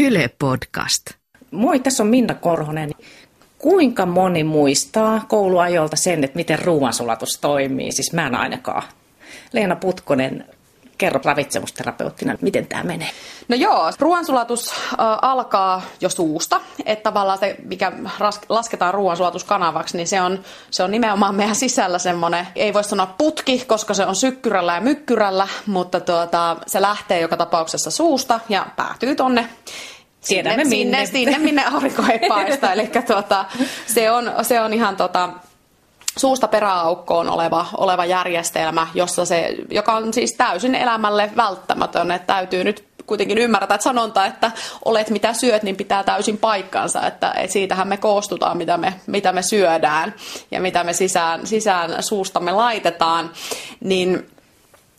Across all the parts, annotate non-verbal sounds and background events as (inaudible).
Yle Podcast. Moi, tässä on Minna Korhonen. Kuinka moni muistaa kouluajolta sen, että miten ruoansulatus toimii? Siis mä en ainakaan. Leena Putkonen, kerro ravitsemusterapeuttina, miten tämä menee? No joo, ruoansulatus alkaa jo suusta, että tavallaan se, mikä lasketaan ruoansulatuskanavaksi, niin se on, se on nimenomaan meidän sisällä semmoinen, ei voi sanoa putki, koska se on sykkyrällä ja mykkyrällä, mutta tuota, se lähtee joka tapauksessa suusta ja päätyy tonne Tiedämme sinne, minne. Sinne, sinne, minne aurinko ei paista. (laughs) Eli tuota, se, on, se on ihan tota, suusta peräaukkoon oleva, oleva järjestelmä, jossa se, joka on siis täysin elämälle välttämätön. Että täytyy nyt kuitenkin ymmärtää, että sanonta, että olet mitä syöt, niin pitää täysin paikkansa. Että, että siitähän me koostutaan, mitä me, mitä me syödään ja mitä me sisään, sisään suustamme laitetaan. Niin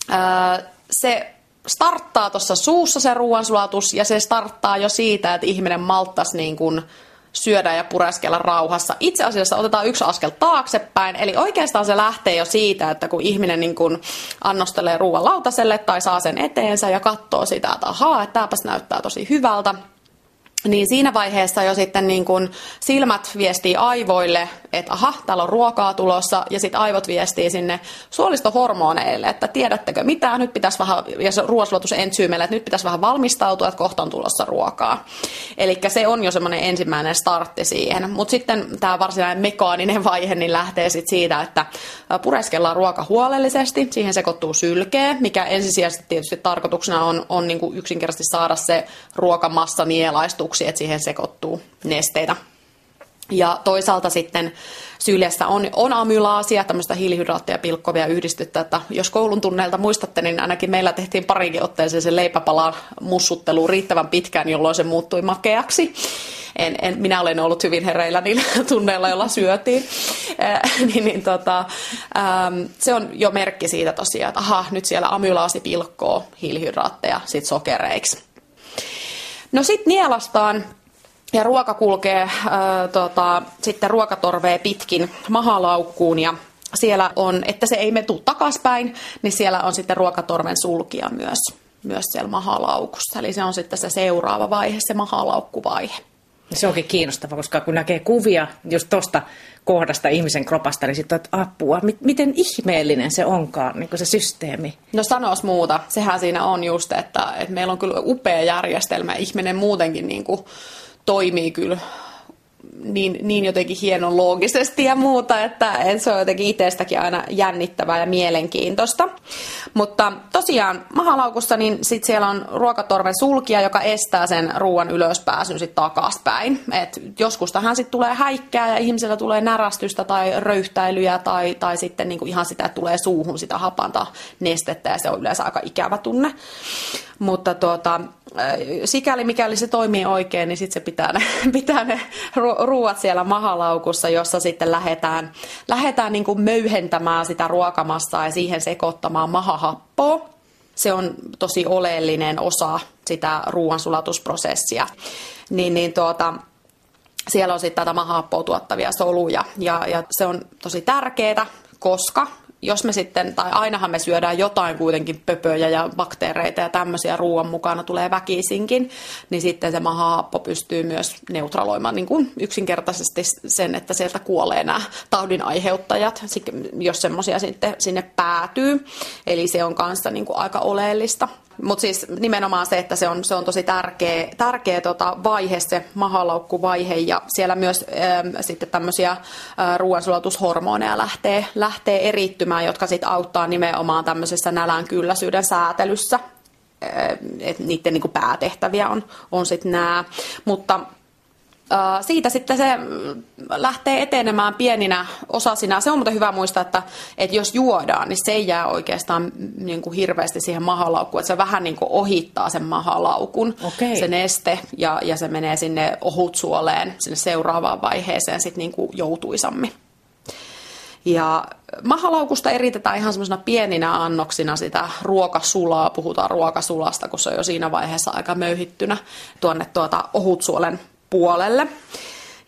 ää, se starttaa tuossa suussa se ruoansulatus ja se starttaa jo siitä, että ihminen malttaisi niin kuin syödä ja pureskella rauhassa. Itse asiassa otetaan yksi askel taaksepäin, eli oikeastaan se lähtee jo siitä, että kun ihminen niin kuin annostelee ruoan lautaselle tai saa sen eteensä ja katsoo sitä, että ahaa, että tämäpäs näyttää tosi hyvältä, niin siinä vaiheessa jo sitten niin kun silmät viestii aivoille, että aha, täällä on ruokaa tulossa, ja sitten aivot viestii sinne suolistohormoneille, että tiedättekö mitä, nyt pitäisi vähän, ja se ruoansulatusensyymeille, että nyt pitäisi vähän valmistautua, että kohta on tulossa ruokaa. Eli se on jo semmoinen ensimmäinen startti siihen. Mutta sitten tämä varsinainen mekaaninen vaihe niin lähtee sitten siitä, että pureskellaan ruoka huolellisesti, siihen sekoittuu sylkeä, mikä ensisijaisesti tietysti tarkoituksena on, on niin kuin yksinkertaisesti saada se ruokamassa nielaistuksi, että siihen sekoittuu nesteitä. Ja toisaalta sitten syljessä on, on amylaasia, tämmöistä hiilihydraatteja pilkkovia yhdistettä, että jos koulun tunneilta muistatte, niin ainakin meillä tehtiin parikin otteeseen se leipäpalan mussuttelu riittävän pitkään, jolloin se muuttui makeaksi. En, en, minä olen ollut hyvin hereillä niillä (laughs) tunneilla, joilla syötiin. (laughs) Niin, niin, tota, ähm, se on jo merkki siitä tosiaan, että aha, nyt siellä amylaasi pilkkoo hiilihydraatteja sit sokereiksi. No sitten nielastaan ja ruoka kulkee äh, tota, sitten ruokatorvea pitkin mahalaukkuun ja siellä on, että se ei me tuu takaspäin, niin siellä on sitten ruokatorven sulkia myös, myös siellä mahalaukussa. Eli se on sitten se seuraava vaihe, se mahalaukkuvaihe. Se onkin kiinnostava, koska kun näkee kuvia just tuosta kohdasta ihmisen kropasta, niin sitten että apua, miten ihmeellinen se onkaan, niin se systeemi. No sanois muuta, sehän siinä on just, että, että meillä on kyllä upea järjestelmä, ihminen muutenkin niin kuin toimii kyllä niin, niin jotenkin hienon loogisesti ja muuta, että, se on jotenkin itsestäkin aina jännittävää ja mielenkiintoista. Mutta tosiaan mahalaukussa niin sit siellä on ruokatorven sulkija, joka estää sen ruoan ylöspääsyn sitten takaspäin. Et joskus tähän sitten tulee häikkää ja ihmisellä tulee närästystä tai röyhtäilyjä tai, tai sitten niinku ihan sitä, että tulee suuhun sitä hapanta nestettä ja se on yleensä aika ikävä tunne. Mutta tuota, sikäli mikäli se toimii oikein, niin sitten se pitää ne, (laughs) pitää ne ruuat siellä mahalaukussa, jossa sitten lähdetään, lähdetään niin kuin möyhentämään sitä ruokamassaa ja siihen sekoittamaan mahahappoa. Se on tosi oleellinen osa sitä ruoansulatusprosessia. Niin, niin tuota, siellä on sitten tätä mahahappoa tuottavia soluja ja, ja se on tosi tärkeää, koska jos me sitten, tai ainahan me syödään jotain kuitenkin pöpöjä ja bakteereita ja tämmöisiä ruoan mukana tulee väkisinkin, niin sitten se mahaappo pystyy myös neutraloimaan niin kuin yksinkertaisesti sen, että sieltä kuolee nämä taudin aiheuttajat, jos semmoisia sitten sinne päätyy. Eli se on kanssa niin kuin aika oleellista. Mutta siis nimenomaan se, että se on, se on tosi tärkeä, tärkeä tota vaihe, se mahalaukkuvaihe, ja siellä myös ähm, sitten tämmöisiä äh, ruoansulatushormoneja lähtee, lähtee erittymään, jotka sitten auttaa nimenomaan tämmöisessä nälän kylläisyyden säätelyssä. Äh, et niiden niin päätehtäviä on, on sitten nämä. Mutta siitä sitten se lähtee etenemään pieninä osasina. Se on mutta hyvä muistaa, että, että jos juodaan, niin se ei jää oikeastaan niin kuin hirveästi siihen mahalaukkuun. Että se vähän niin kuin ohittaa sen mahalaukun, okay. se neste, ja, ja se menee sinne ohutsuoleen, sinne seuraavaan vaiheeseen sitten niin kuin joutuisammin. Ja mahalaukusta eritetään ihan semmoisena pieninä annoksina sitä ruokasulaa, puhutaan ruokasulasta, kun se on jo siinä vaiheessa aika möyhittynä tuonne tuota ohutsuolen puolelle.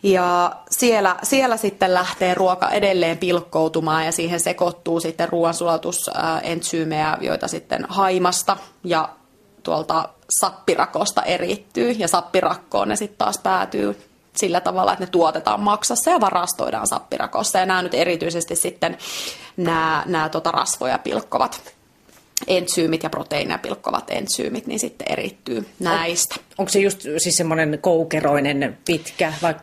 Ja siellä, siellä sitten lähtee ruoka edelleen pilkkoutumaan ja siihen sekoittuu sitten ruoansulatusentsyymejä, joita sitten haimasta ja tuolta sappirakosta erittyy ja sappirakkoon ne sitten taas päätyy sillä tavalla, että ne tuotetaan maksassa ja varastoidaan sappirakossa. Ja nämä nyt erityisesti sitten nämä, nämä tota rasvoja pilkkovat entsyymit ja proteiineja pilkkovat entsyymit, niin sitten erittyy näistä. On, onko se just siis semmoinen koukeroinen pitkä, vai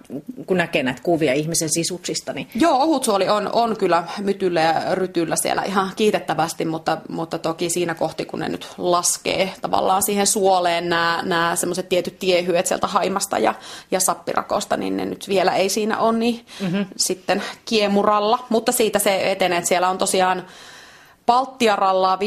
kun näkee näitä kuvia ihmisen sisuksista? Niin... Joo, ohutsuoli on, on kyllä mytyllä ja rytyllä siellä ihan kiitettävästi, mutta, mutta toki siinä kohti, kun ne nyt laskee tavallaan siihen suoleen nämä, nämä semmoiset tietyt tiehyet sieltä haimasta ja, ja sappirakosta, niin ne nyt vielä ei siinä ole niin mm-hmm. sitten kiemuralla, mutta siitä se etenee, että siellä on tosiaan Palttiarallaa 5-6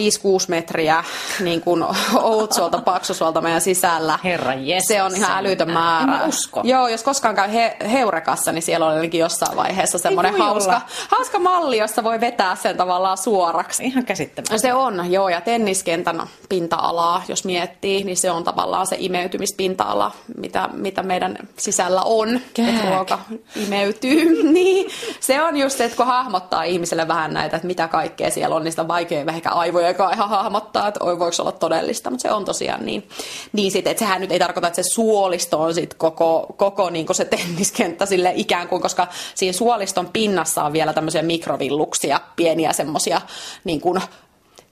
metriä niin kuin Outsuolta, Paksusuolta meidän sisällä. Herra yes, Se on ihan älytön määrä. En usko. Joo, jos koskaan käy he, Heurekassa, niin siellä on ainakin jossain vaiheessa semmoinen hauska, hauska malli, jossa voi vetää sen tavallaan suoraksi. Ihan käsittämättä. Se on, joo, ja tenniskentän pinta-alaa, jos miettii, niin se on tavallaan se imeytymispinta-ala, mitä, mitä meidän sisällä on, että ruoka imeytyy. (laughs) niin, se on just se, että kun hahmottaa ihmiselle vähän näitä, että mitä kaikkea siellä on, niin sitä vaikea ehkä aivoja ihan hahmottaa, että oi voiko olla todellista, mutta se on tosiaan niin. Niin sit, että sehän nyt ei tarkoita, että se suolisto on sit koko, koko niin se tenniskenttä sille ikään kuin, koska siinä suoliston pinnassa on vielä tämmöisiä mikrovilluksia, pieniä semmoisia niin kuin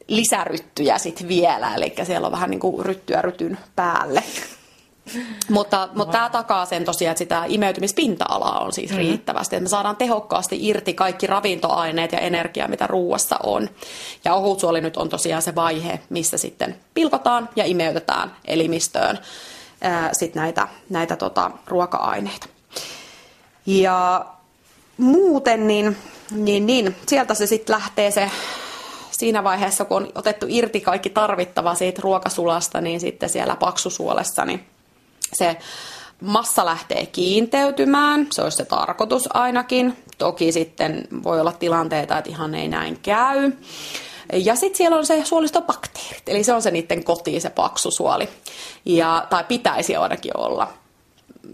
lisäryttyjä sitten vielä, eli siellä on vähän niin kuin ryttyä rytyn päälle. Mutta, mutta tämä takaa sen tosiaan, että sitä imeytymispinta-alaa on siis mm-hmm. riittävästi, että me saadaan tehokkaasti irti kaikki ravintoaineet ja energia, mitä ruuassa on. Ja ohutsuoli nyt on tosiaan se vaihe, missä sitten pilkotaan ja imeytetään elimistöön ää, sit näitä, näitä tota, ruoka-aineita. Ja muuten niin, niin, niin sieltä se sitten lähtee se siinä vaiheessa, kun on otettu irti kaikki tarvittava siitä ruokasulasta, niin sitten siellä paksusuolessa, niin se massa lähtee kiinteytymään, se olisi se tarkoitus ainakin. Toki sitten voi olla tilanteita, että ihan ei näin käy. Ja sitten siellä on se suolistobakteerit, eli se on se niiden koti, se paksusuoli. Ja, tai pitäisi ainakin olla.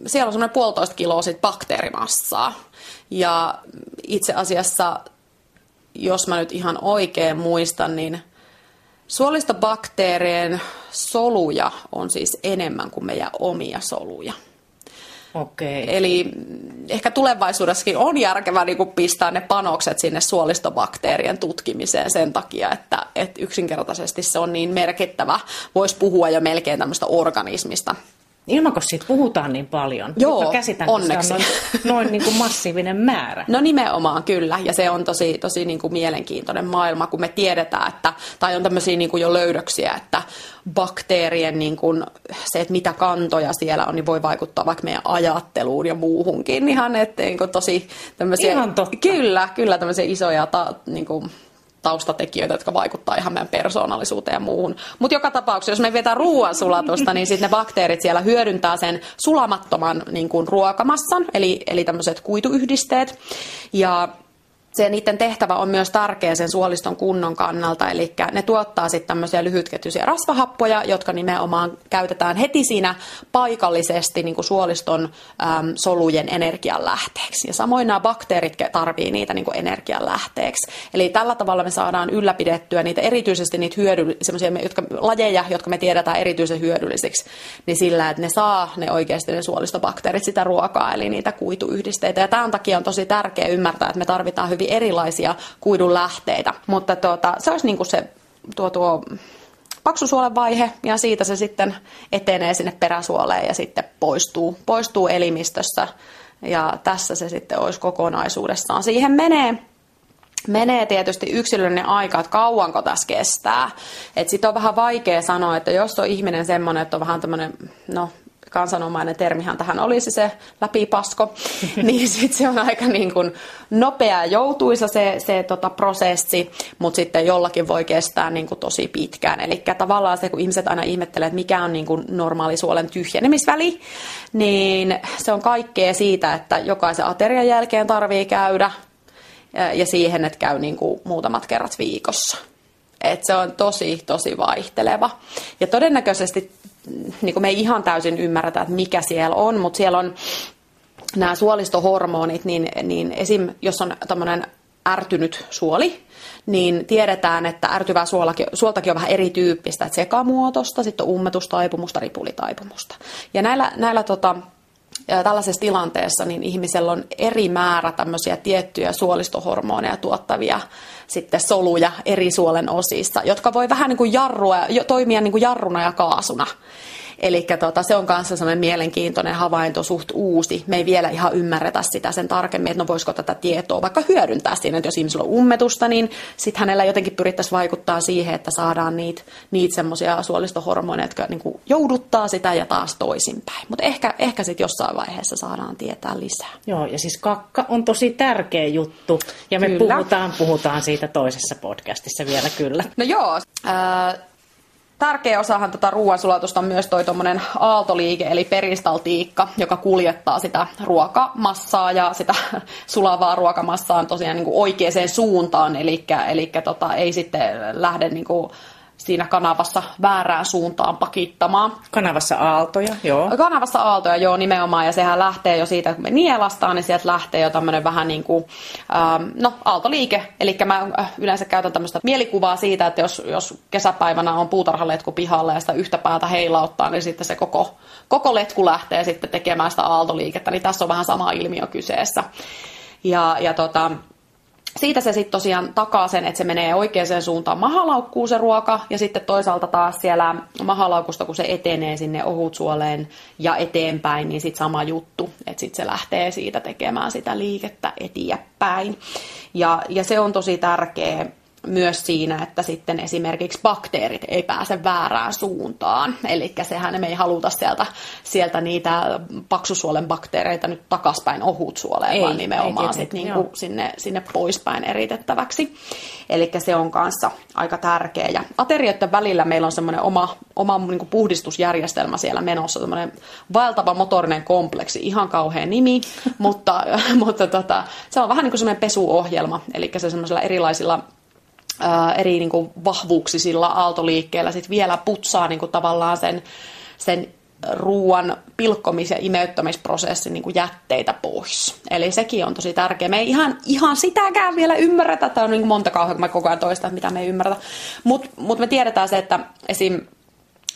Siellä on semmoinen puolitoista kiloa sit bakteerimassaa. Ja itse asiassa, jos mä nyt ihan oikein muistan, niin – Suolistobakteerien soluja on siis enemmän kuin meidän omia soluja. Okei. Eli ehkä tulevaisuudessakin on järkevää niin pistää ne panokset sinne suolistobakteerien tutkimiseen sen takia, että, että yksinkertaisesti se on niin merkittävä. Voisi puhua jo melkein tämmöistä organismista. Ilmanko siitä puhutaan niin paljon? Joo, Nyt käsitän, onneksi. noin, noin niin kuin massiivinen määrä. No nimenomaan kyllä, ja se on tosi, tosi niin kuin mielenkiintoinen maailma, kun me tiedetään, että, tai on tämmöisiä niin kuin jo löydöksiä, että bakteerien niin kuin, se, että mitä kantoja siellä on, niin voi vaikuttaa vaikka meidän ajatteluun ja muuhunkin. Ihan, että niin kuin tosi tämmöisiä, Ihan totta. Kyllä, kyllä tämmöisiä isoja ta, niin kuin, taustatekijöitä, jotka vaikuttaa ihan meidän persoonallisuuteen ja muuhun. Mutta joka tapauksessa, jos me vetää ruoansulatusta, niin sitten ne bakteerit siellä hyödyntää sen sulamattoman niin kuin ruokamassan, eli, eli tämmöiset kuituyhdisteet. Ja se niiden tehtävä on myös tärkeä sen suoliston kunnon kannalta, eli ne tuottaa sitten tämmöisiä lyhytketjuisia rasvahappoja, jotka nimenomaan käytetään heti siinä paikallisesti niin kuin suoliston äm, solujen energianlähteeksi. Ja samoin nämä bakteerit tarvii niitä niin kuin energianlähteeksi. Eli tällä tavalla me saadaan ylläpidettyä niitä erityisesti niitä hyödyllisiä, jotka, lajeja, jotka me tiedetään erityisen hyödyllisiksi, niin sillä, että ne saa ne oikeasti ne suolistobakteerit sitä ruokaa, eli niitä kuituyhdisteitä. Ja tämän takia on tosi tärkeää ymmärtää, että me tarvitaan hyvin hyvin erilaisia kuidun lähteitä. Mutta tuota, se olisi niin kuin se tuo, tuo paksusuolen vaihe ja siitä se sitten etenee sinne peräsuoleen ja sitten poistuu, poistuu elimistössä. Ja tässä se sitten olisi kokonaisuudessaan. Siihen menee menee tietysti yksilöllinen aika, että kauanko tässä kestää. Sitten on vähän vaikea sanoa, että jos on ihminen semmoinen, että on vähän tämmöinen, no kansanomainen termihan tähän olisi se läpipasko, (laughs) niin sitten se on aika niin kuin nopea ja joutuisa se, se tota prosessi, mutta sitten jollakin voi kestää niin kuin tosi pitkään. Eli tavallaan se, kun ihmiset aina ihmettelee, että mikä on niin kuin normaali suolen tyhjenemisväli, niin se on kaikkea siitä, että jokaisen aterian jälkeen tarvii käydä ja siihen, että käy niin kuin muutamat kerrat viikossa. Et se on tosi, tosi vaihteleva. Ja todennäköisesti niin kuin me ei ihan täysin ymmärretä, että mikä siellä on, mutta siellä on nämä suolistohormonit, niin, niin esim. jos on tämmöinen ärtynyt suoli, niin tiedetään, että ärtyvää suolakin, suoltakin on vähän erityyppistä, että sekamuotosta, sitten on ummetustaipumusta, ripulitaipumusta. Ja näillä, näillä tota, tällaisessa tilanteessa niin ihmisellä on eri määrä tämmöisiä tiettyjä suolistohormoneja tuottavia sitten soluja eri suolen osissa, jotka voi vähän niin kuin jarrua, toimia niin kuin jarruna ja kaasuna. Eli tota, se on kanssa sellainen mielenkiintoinen havainto, suht uusi. Me ei vielä ihan ymmärretä sitä sen tarkemmin, että no voisiko tätä tietoa vaikka hyödyntää siinä, että jos ihmisellä on ummetusta, niin sitten hänellä jotenkin pyrittäisiin vaikuttaa siihen, että saadaan niitä, niitä semmoisia suolistohormoneja, jotka niin kuin jouduttaa sitä ja taas toisinpäin. Mutta ehkä, ehkä sitten jossain vaiheessa saadaan tietää lisää. Joo, ja siis kakka on tosi tärkeä juttu, ja me kyllä. puhutaan, puhutaan siitä toisessa podcastissa vielä kyllä. No joo, äh, Tärkeä osahan tätä ruoansulatusta on myös toi tuommoinen aaltoliike, eli peristaltiikka, joka kuljettaa sitä ruokamassaa ja sitä (laughs) sulavaa ruokamassaa tosiaan niin kuin oikeaan suuntaan, eli, eli tota, ei sitten lähde niin kuin siinä kanavassa väärään suuntaan pakittamaan. Kanavassa aaltoja, joo. Kanavassa aaltoja, joo, nimenomaan. Ja sehän lähtee jo siitä, kun me nielastaan, niin sieltä lähtee jo tämmöinen vähän niin kuin, ähm, no, aaltoliike. Eli mä äh, yleensä käytän tämmöistä mielikuvaa siitä, että jos, jos kesäpäivänä on puutarhaletku pihalla ja sitä yhtä päätä heilauttaa, niin sitten se koko, koko letku lähtee sitten tekemään sitä aaltoliikettä. Niin tässä on vähän sama ilmiö kyseessä. Ja, ja tota, siitä se sitten tosiaan takaa sen, että se menee oikeaan suuntaan mahalaukkuun se ruoka, ja sitten toisaalta taas siellä mahalaukusta, kun se etenee sinne ohutsuoleen ja eteenpäin, niin sitten sama juttu, että sitten se lähtee siitä tekemään sitä liikettä eteenpäin. Ja, ja se on tosi tärkeä myös siinä, että sitten esimerkiksi bakteerit ei pääse väärään suuntaan. Eli sehän me ei haluta sieltä, sieltä niitä paksusuolen bakteereita nyt takaspäin ohutsuoleen, ei, vaan nimenomaan ei sit niinku sinne, sinne poispäin eritettäväksi. Eli se on kanssa aika tärkeä. Ja aterioiden välillä meillä on semmoinen oma, oma niinku puhdistusjärjestelmä siellä menossa, semmoinen vaeltava motorinen kompleksi, ihan kauhean nimi, (laughs) mutta, mutta tota, se on vähän niin kuin semmoinen pesuohjelma, eli se semmoisilla erilaisilla eri niin kuin, vahvuuksisilla aaltoliikkeellä sit vielä putsaa niin kuin, tavallaan sen, sen ruoan pilkkomis- ja imeyttämisprosessin niin jätteitä pois. Eli sekin on tosi tärkeä. Me ei ihan, ihan sitäkään vielä ymmärretä. Tämä on niin monta kauhean, kun mä koko ajan toista, mitä me ei ymmärretä. Mutta mut me tiedetään se, että esim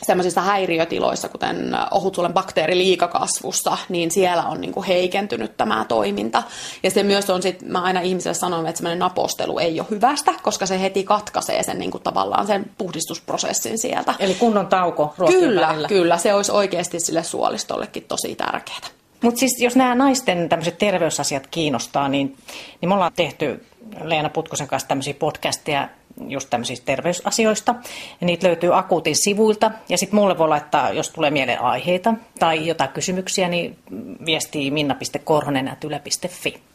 semmoisissa häiriötiloissa, kuten ohutsuolen bakteeriliikakasvussa, niin siellä on niin kuin heikentynyt tämä toiminta. Ja se myös on sitten, mä aina ihmiselle sanon, että semmoinen napostelu ei ole hyvästä, koska se heti katkaisee sen niin kuin tavallaan sen puhdistusprosessin sieltä. Eli kunnon tauko Kyllä, välillä. kyllä. Se olisi oikeasti sille suolistollekin tosi tärkeää. Mutta siis jos nämä naisten tämmöiset terveysasiat kiinnostaa, niin, niin me ollaan tehty Leena Putkosen kanssa tämmöisiä podcasteja just tämmöisistä terveysasioista. Ja niitä löytyy akuutin sivuilta. Ja sitten mulle voi laittaa, jos tulee mieleen aiheita tai jotain kysymyksiä, niin viestii minna.korhonen.yle.fi.